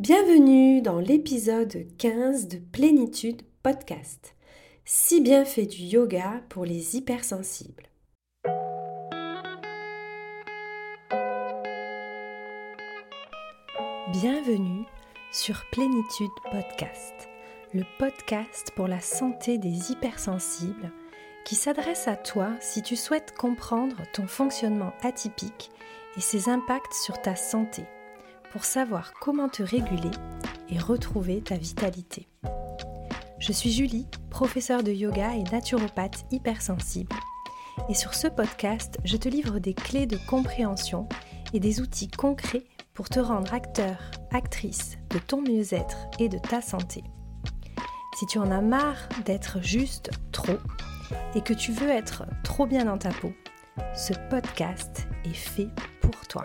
Bienvenue dans l'épisode 15 de Plénitude Podcast. Si bien fait du yoga pour les hypersensibles. Bienvenue sur Plénitude Podcast, le podcast pour la santé des hypersensibles qui s'adresse à toi si tu souhaites comprendre ton fonctionnement atypique et ses impacts sur ta santé pour savoir comment te réguler et retrouver ta vitalité. Je suis Julie, professeure de yoga et naturopathe hypersensible. Et sur ce podcast, je te livre des clés de compréhension et des outils concrets pour te rendre acteur, actrice de ton mieux-être et de ta santé. Si tu en as marre d'être juste trop et que tu veux être trop bien dans ta peau, ce podcast est fait pour toi.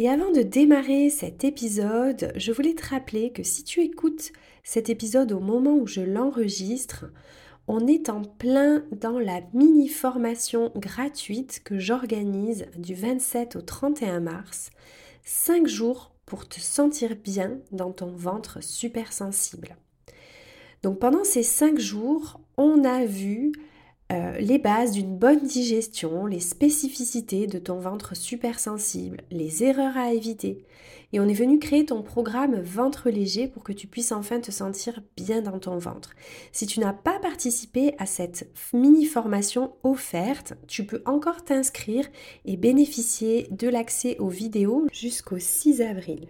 Et avant de démarrer cet épisode, je voulais te rappeler que si tu écoutes cet épisode au moment où je l'enregistre, on est en plein dans la mini formation gratuite que j'organise du 27 au 31 mars. 5 jours pour te sentir bien dans ton ventre super sensible. Donc pendant ces 5 jours, on a vu euh, les bases d'une bonne digestion, les spécificités de ton ventre super sensible, les erreurs à éviter. Et on est venu créer ton programme ventre léger pour que tu puisses enfin te sentir bien dans ton ventre. Si tu n'as pas participé à cette mini formation offerte, tu peux encore t'inscrire et bénéficier de l'accès aux vidéos jusqu'au 6 avril.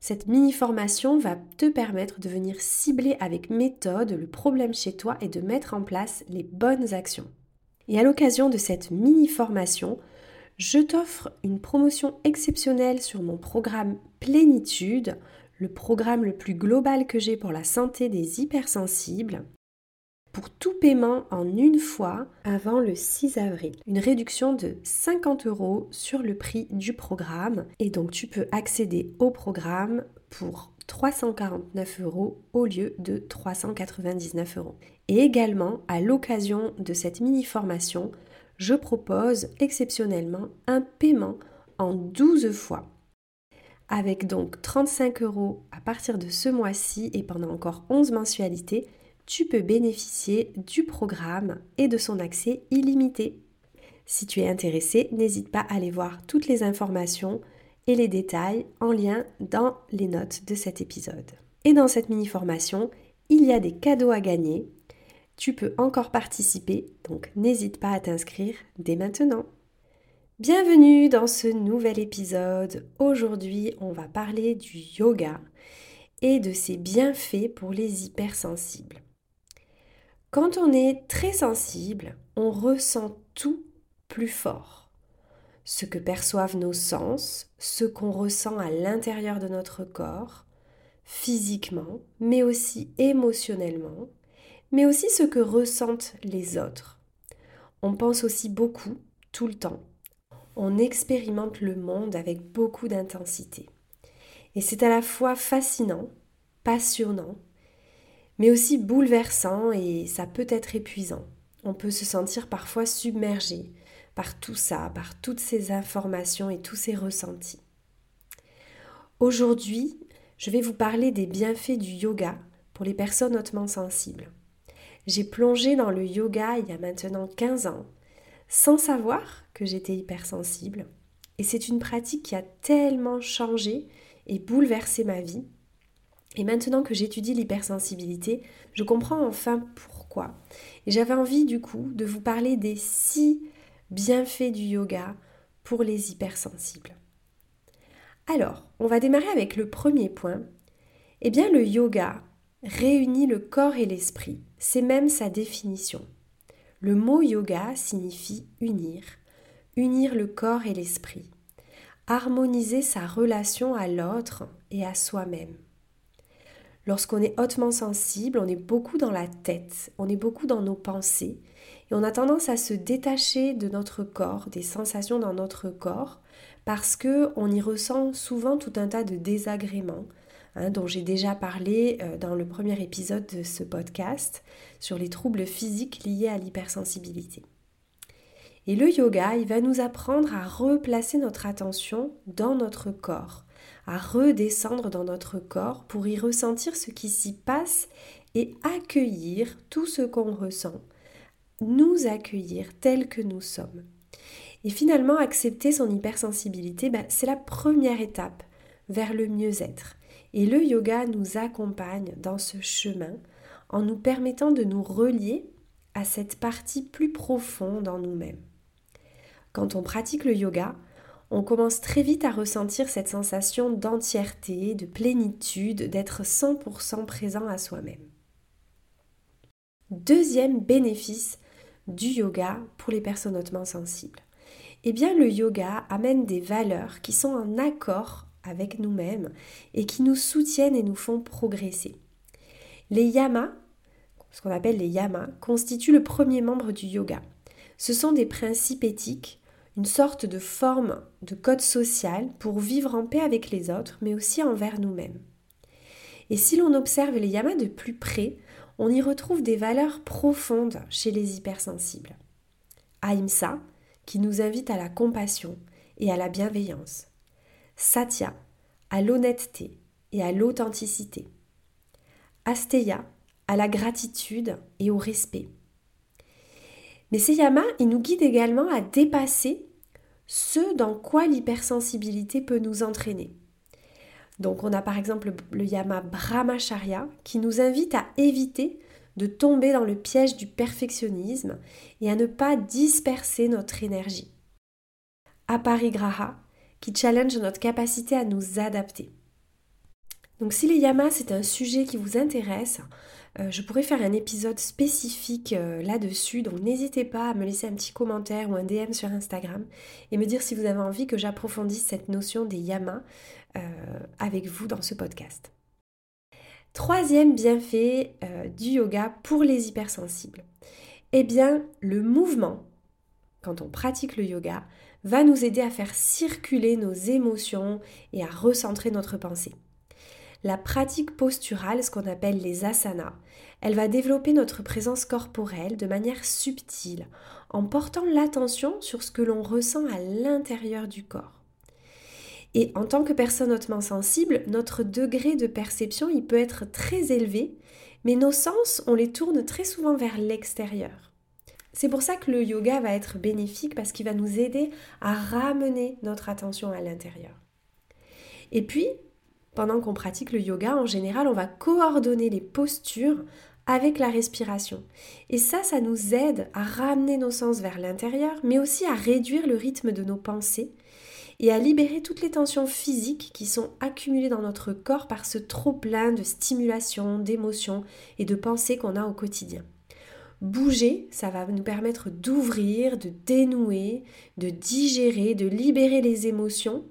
Cette mini-formation va te permettre de venir cibler avec méthode le problème chez toi et de mettre en place les bonnes actions. Et à l'occasion de cette mini-formation, je t'offre une promotion exceptionnelle sur mon programme Plénitude, le programme le plus global que j'ai pour la santé des hypersensibles pour tout paiement en une fois avant le 6 avril. Une réduction de 50 euros sur le prix du programme. Et donc tu peux accéder au programme pour 349 euros au lieu de 399 euros. Et également, à l'occasion de cette mini-formation, je propose exceptionnellement un paiement en 12 fois. Avec donc 35 euros à partir de ce mois-ci et pendant encore 11 mensualités, tu peux bénéficier du programme et de son accès illimité. Si tu es intéressé, n'hésite pas à aller voir toutes les informations et les détails en lien dans les notes de cet épisode. Et dans cette mini-formation, il y a des cadeaux à gagner. Tu peux encore participer, donc n'hésite pas à t'inscrire dès maintenant. Bienvenue dans ce nouvel épisode. Aujourd'hui, on va parler du yoga et de ses bienfaits pour les hypersensibles. Quand on est très sensible, on ressent tout plus fort. Ce que perçoivent nos sens, ce qu'on ressent à l'intérieur de notre corps, physiquement, mais aussi émotionnellement, mais aussi ce que ressentent les autres. On pense aussi beaucoup, tout le temps. On expérimente le monde avec beaucoup d'intensité. Et c'est à la fois fascinant, passionnant mais aussi bouleversant et ça peut être épuisant. On peut se sentir parfois submergé par tout ça, par toutes ces informations et tous ces ressentis. Aujourd'hui, je vais vous parler des bienfaits du yoga pour les personnes hautement sensibles. J'ai plongé dans le yoga il y a maintenant 15 ans, sans savoir que j'étais hypersensible, et c'est une pratique qui a tellement changé et bouleversé ma vie et maintenant que j'étudie l'hypersensibilité, je comprends enfin pourquoi. Et j'avais envie du coup de vous parler des six bienfaits du yoga pour les hypersensibles. Alors, on va démarrer avec le premier point. Eh bien, le yoga réunit le corps et l'esprit. C'est même sa définition. Le mot yoga signifie unir, unir le corps et l'esprit, harmoniser sa relation à l'autre et à soi-même. Lorsqu'on est hautement sensible, on est beaucoup dans la tête, on est beaucoup dans nos pensées et on a tendance à se détacher de notre corps, des sensations dans notre corps parce que on y ressent souvent tout un tas de désagréments, hein, dont j'ai déjà parlé euh, dans le premier épisode de ce podcast sur les troubles physiques liés à l'hypersensibilité. Et le yoga, il va nous apprendre à replacer notre attention dans notre corps, à redescendre dans notre corps pour y ressentir ce qui s'y passe et accueillir tout ce qu'on ressent, nous accueillir tel que nous sommes. Et finalement, accepter son hypersensibilité, ben, c'est la première étape vers le mieux-être. Et le yoga nous accompagne dans ce chemin en nous permettant de nous relier à cette partie plus profonde en nous-mêmes. Quand on pratique le yoga, on commence très vite à ressentir cette sensation d'entièreté, de plénitude, d'être 100% présent à soi-même. Deuxième bénéfice du yoga pour les personnes hautement sensibles. Eh bien, le yoga amène des valeurs qui sont en accord avec nous-mêmes et qui nous soutiennent et nous font progresser. Les yamas, ce qu'on appelle les yamas, constituent le premier membre du yoga. Ce sont des principes éthiques, une sorte de forme de code social pour vivre en paix avec les autres, mais aussi envers nous-mêmes. Et si l'on observe les yamas de plus près, on y retrouve des valeurs profondes chez les hypersensibles. Ahimsa, qui nous invite à la compassion et à la bienveillance. Satya, à l'honnêteté et à l'authenticité. Asteya, à la gratitude et au respect. Mais ces yamas, ils nous guident également à dépasser ce dans quoi l'hypersensibilité peut nous entraîner. Donc on a par exemple le yama brahmacharya qui nous invite à éviter de tomber dans le piège du perfectionnisme et à ne pas disperser notre énergie. Aparigraha qui challenge notre capacité à nous adapter. Donc si les yamas c'est un sujet qui vous intéresse, euh, je pourrais faire un épisode spécifique euh, là-dessus, donc n'hésitez pas à me laisser un petit commentaire ou un DM sur Instagram et me dire si vous avez envie que j'approfondisse cette notion des yamas euh, avec vous dans ce podcast. Troisième bienfait du yoga pour les hypersensibles. Eh bien, le mouvement, quand on pratique le yoga, va nous aider à faire circuler nos émotions et à recentrer notre pensée. La pratique posturale, ce qu'on appelle les asanas, elle va développer notre présence corporelle de manière subtile, en portant l'attention sur ce que l'on ressent à l'intérieur du corps. Et en tant que personne hautement sensible, notre degré de perception, il peut être très élevé, mais nos sens, on les tourne très souvent vers l'extérieur. C'est pour ça que le yoga va être bénéfique parce qu'il va nous aider à ramener notre attention à l'intérieur. Et puis, pendant qu'on pratique le yoga, en général, on va coordonner les postures avec la respiration. Et ça, ça nous aide à ramener nos sens vers l'intérieur, mais aussi à réduire le rythme de nos pensées et à libérer toutes les tensions physiques qui sont accumulées dans notre corps par ce trop plein de stimulation, d'émotions et de pensées qu'on a au quotidien. Bouger, ça va nous permettre d'ouvrir, de dénouer, de digérer, de libérer les émotions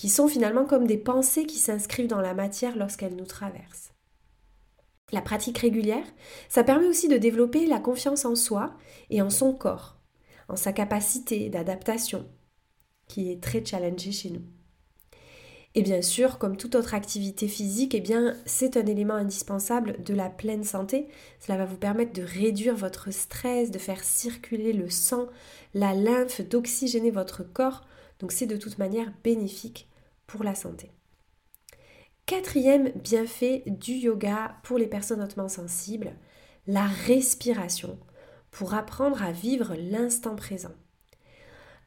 qui sont finalement comme des pensées qui s'inscrivent dans la matière lorsqu'elles nous traversent. La pratique régulière, ça permet aussi de développer la confiance en soi et en son corps, en sa capacité d'adaptation, qui est très challengée chez nous. Et bien sûr, comme toute autre activité physique, eh c'est un élément indispensable de la pleine santé. Cela va vous permettre de réduire votre stress, de faire circuler le sang, la lymphe, d'oxygéner votre corps. Donc c'est de toute manière bénéfique la santé. Quatrième bienfait du yoga pour les personnes hautement sensibles, la respiration pour apprendre à vivre l'instant présent.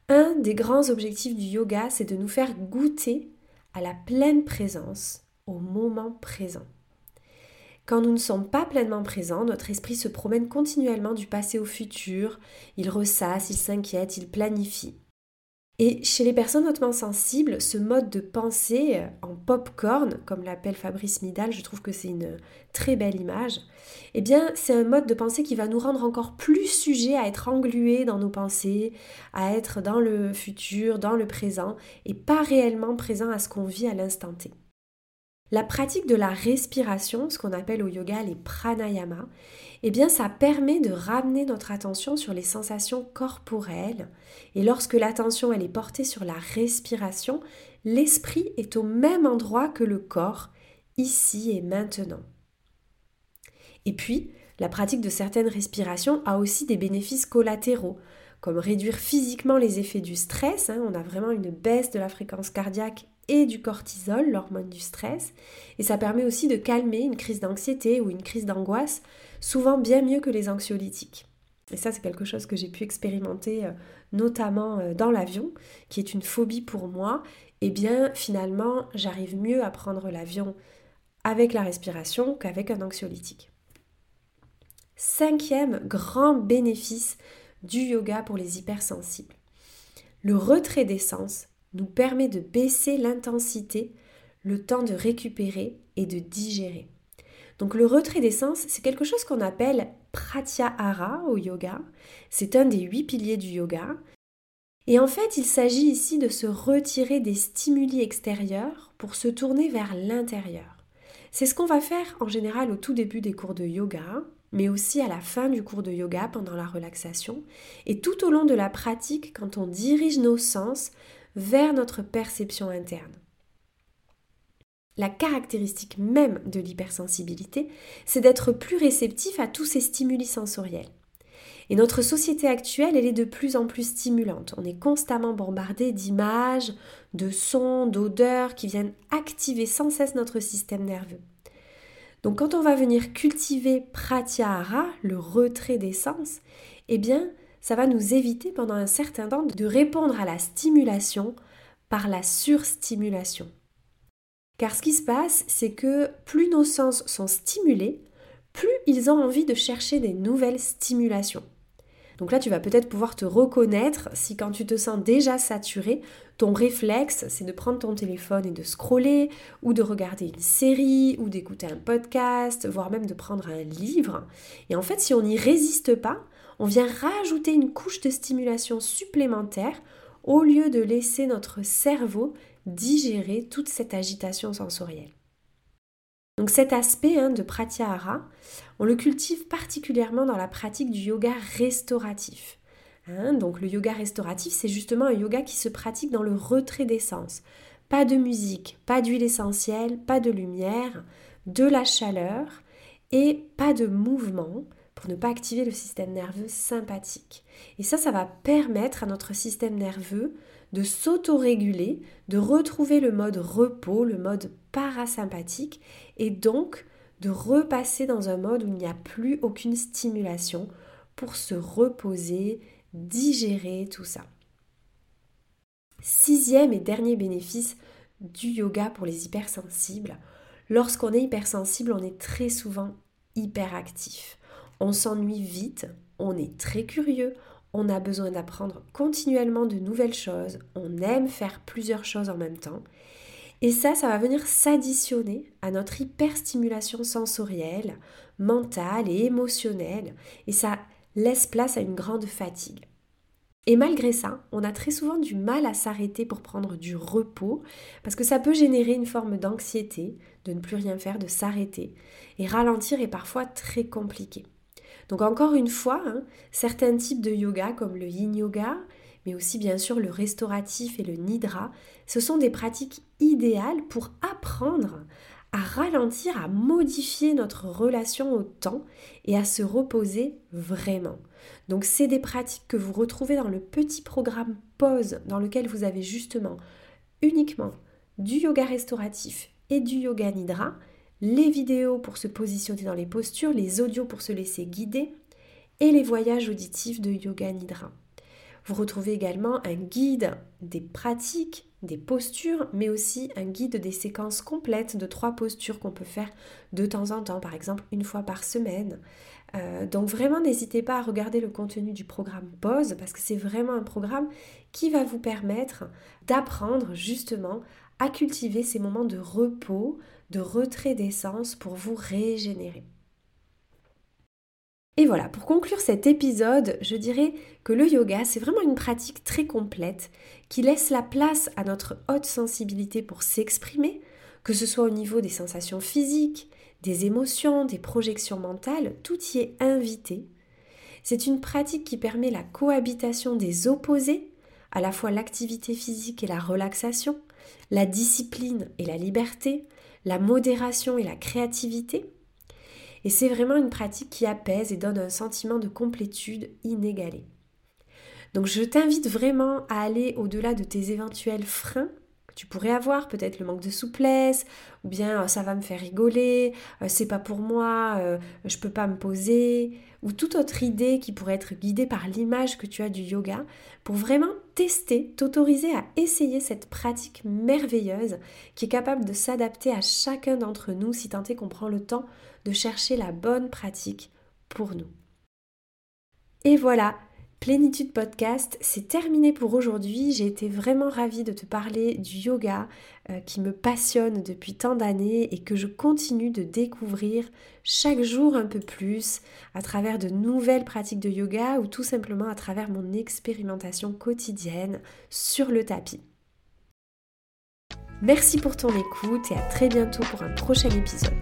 Un des grands objectifs du yoga, c'est de nous faire goûter à la pleine présence au moment présent. Quand nous ne sommes pas pleinement présents, notre esprit se promène continuellement du passé au futur, il ressasse, il s'inquiète, il planifie. Et chez les personnes hautement sensibles, ce mode de pensée euh, en pop-corn, comme l'appelle Fabrice Midal, je trouve que c'est une très belle image, eh bien c'est un mode de pensée qui va nous rendre encore plus sujets à être englués dans nos pensées, à être dans le futur, dans le présent, et pas réellement présent à ce qu'on vit à l'instant T. La pratique de la respiration, ce qu'on appelle au yoga les pranayama, eh bien ça permet de ramener notre attention sur les sensations corporelles et lorsque l'attention est portée sur la respiration, l'esprit est au même endroit que le corps ici et maintenant. Et puis, la pratique de certaines respirations a aussi des bénéfices collatéraux, comme réduire physiquement les effets du stress. Hein. on a vraiment une baisse de la fréquence cardiaque et du cortisol, l'hormone du stress. Et ça permet aussi de calmer une crise d'anxiété ou une crise d'angoisse, souvent bien mieux que les anxiolytiques. Et ça, c'est quelque chose que j'ai pu expérimenter euh, notamment euh, dans l'avion, qui est une phobie pour moi. Et eh bien, finalement, j'arrive mieux à prendre l'avion avec la respiration qu'avec un anxiolytique. Cinquième grand bénéfice du yoga pour les hypersensibles. Le retrait des sens nous permet de baisser l'intensité, le temps de récupérer et de digérer. Donc le retrait des sens, c'est quelque chose qu'on appelle pratyahara au yoga. C'est un des huit piliers du yoga. Et en fait, il s'agit ici de se retirer des stimuli extérieurs pour se tourner vers l'intérieur. C'est ce qu'on va faire en général au tout début des cours de yoga, mais aussi à la fin du cours de yoga pendant la relaxation, et tout au long de la pratique quand on dirige nos sens vers notre perception interne. La caractéristique même de l'hypersensibilité, c'est d'être plus réceptif à tous ces stimuli sensoriels. Et notre société actuelle, elle est de plus en plus stimulante. On est constamment bombardé d'images, de sons, d'odeurs qui viennent activer sans cesse notre système nerveux. Donc quand on va venir cultiver pratyahara, le retrait des sens, eh bien, ça va nous éviter pendant un certain temps de répondre à la stimulation par la surstimulation. Car ce qui se passe, c'est que plus nos sens sont stimulés, plus ils ont envie de chercher des nouvelles stimulations. Donc là, tu vas peut-être pouvoir te reconnaître si quand tu te sens déjà saturé, ton réflexe, c'est de prendre ton téléphone et de scroller, ou de regarder une série, ou d'écouter un podcast, voire même de prendre un livre. Et en fait, si on n'y résiste pas, on vient rajouter une couche de stimulation supplémentaire au lieu de laisser notre cerveau digérer toute cette agitation sensorielle. Donc cet aspect hein, de pratyahara, on le cultive particulièrement dans la pratique du yoga restauratif. Hein. donc le yoga restauratif, c'est justement un yoga qui se pratique dans le retrait des sens. Pas de musique, pas d'huile essentielle, pas de lumière, de la chaleur et pas de mouvement pour ne pas activer le système nerveux sympathique. Et ça, ça va permettre à notre système nerveux de s'autoréguler, de retrouver le mode repos, le mode parasympathique, et donc de repasser dans un mode où il n'y a plus aucune stimulation pour se reposer, digérer tout ça. Sixième et dernier bénéfice du yoga pour les hypersensibles. Lorsqu'on est hypersensible, on est très souvent hyperactif. On s'ennuie vite, on est très curieux, on a besoin d'apprendre continuellement de nouvelles choses, on aime faire plusieurs choses en même temps. Et ça, ça va venir s'additionner à notre hyperstimulation sensorielle, mentale et émotionnelle, et ça laisse place à une grande fatigue. Et malgré ça, on a très souvent du mal à s'arrêter pour prendre du repos, parce que ça peut générer une forme d'anxiété, de ne plus rien faire, de s'arrêter. Et ralentir est parfois très compliqué. Donc encore une fois, hein, certains types de yoga comme le yin yoga, mais aussi bien sûr le restauratif et le nidra, ce sont des pratiques idéales pour apprendre à ralentir, à modifier notre relation au temps et à se reposer vraiment. Donc c'est des pratiques que vous retrouvez dans le petit programme pause dans lequel vous avez justement uniquement du yoga restauratif et du yoga nidra les vidéos pour se positionner dans les postures, les audios pour se laisser guider et les voyages auditifs de Yoga Nidra. Vous retrouvez également un guide des pratiques, des postures, mais aussi un guide des séquences complètes de trois postures qu'on peut faire de temps en temps, par exemple une fois par semaine. Euh, donc vraiment, n'hésitez pas à regarder le contenu du programme Pause parce que c'est vraiment un programme qui va vous permettre d'apprendre justement à cultiver ces moments de repos, de retrait d'essence pour vous régénérer. Et voilà, pour conclure cet épisode, je dirais que le yoga, c'est vraiment une pratique très complète qui laisse la place à notre haute sensibilité pour s'exprimer, que ce soit au niveau des sensations physiques, des émotions, des projections mentales, tout y est invité. C'est une pratique qui permet la cohabitation des opposés, à la fois l'activité physique et la relaxation, la discipline et la liberté, la modération et la créativité. Et c'est vraiment une pratique qui apaise et donne un sentiment de complétude inégalé. Donc je t'invite vraiment à aller au-delà de tes éventuels freins que tu pourrais avoir, peut-être le manque de souplesse, ou bien euh, ça va me faire rigoler, euh, c'est pas pour moi, euh, je peux pas me poser, ou toute autre idée qui pourrait être guidée par l'image que tu as du yoga, pour vraiment tester, t'autoriser à essayer cette pratique merveilleuse qui est capable de s'adapter à chacun d'entre nous si tant est qu'on prend le temps de chercher la bonne pratique pour nous. Et voilà, Plénitude Podcast, c'est terminé pour aujourd'hui. J'ai été vraiment ravie de te parler du yoga euh, qui me passionne depuis tant d'années et que je continue de découvrir chaque jour un peu plus à travers de nouvelles pratiques de yoga ou tout simplement à travers mon expérimentation quotidienne sur le tapis. Merci pour ton écoute et à très bientôt pour un prochain épisode.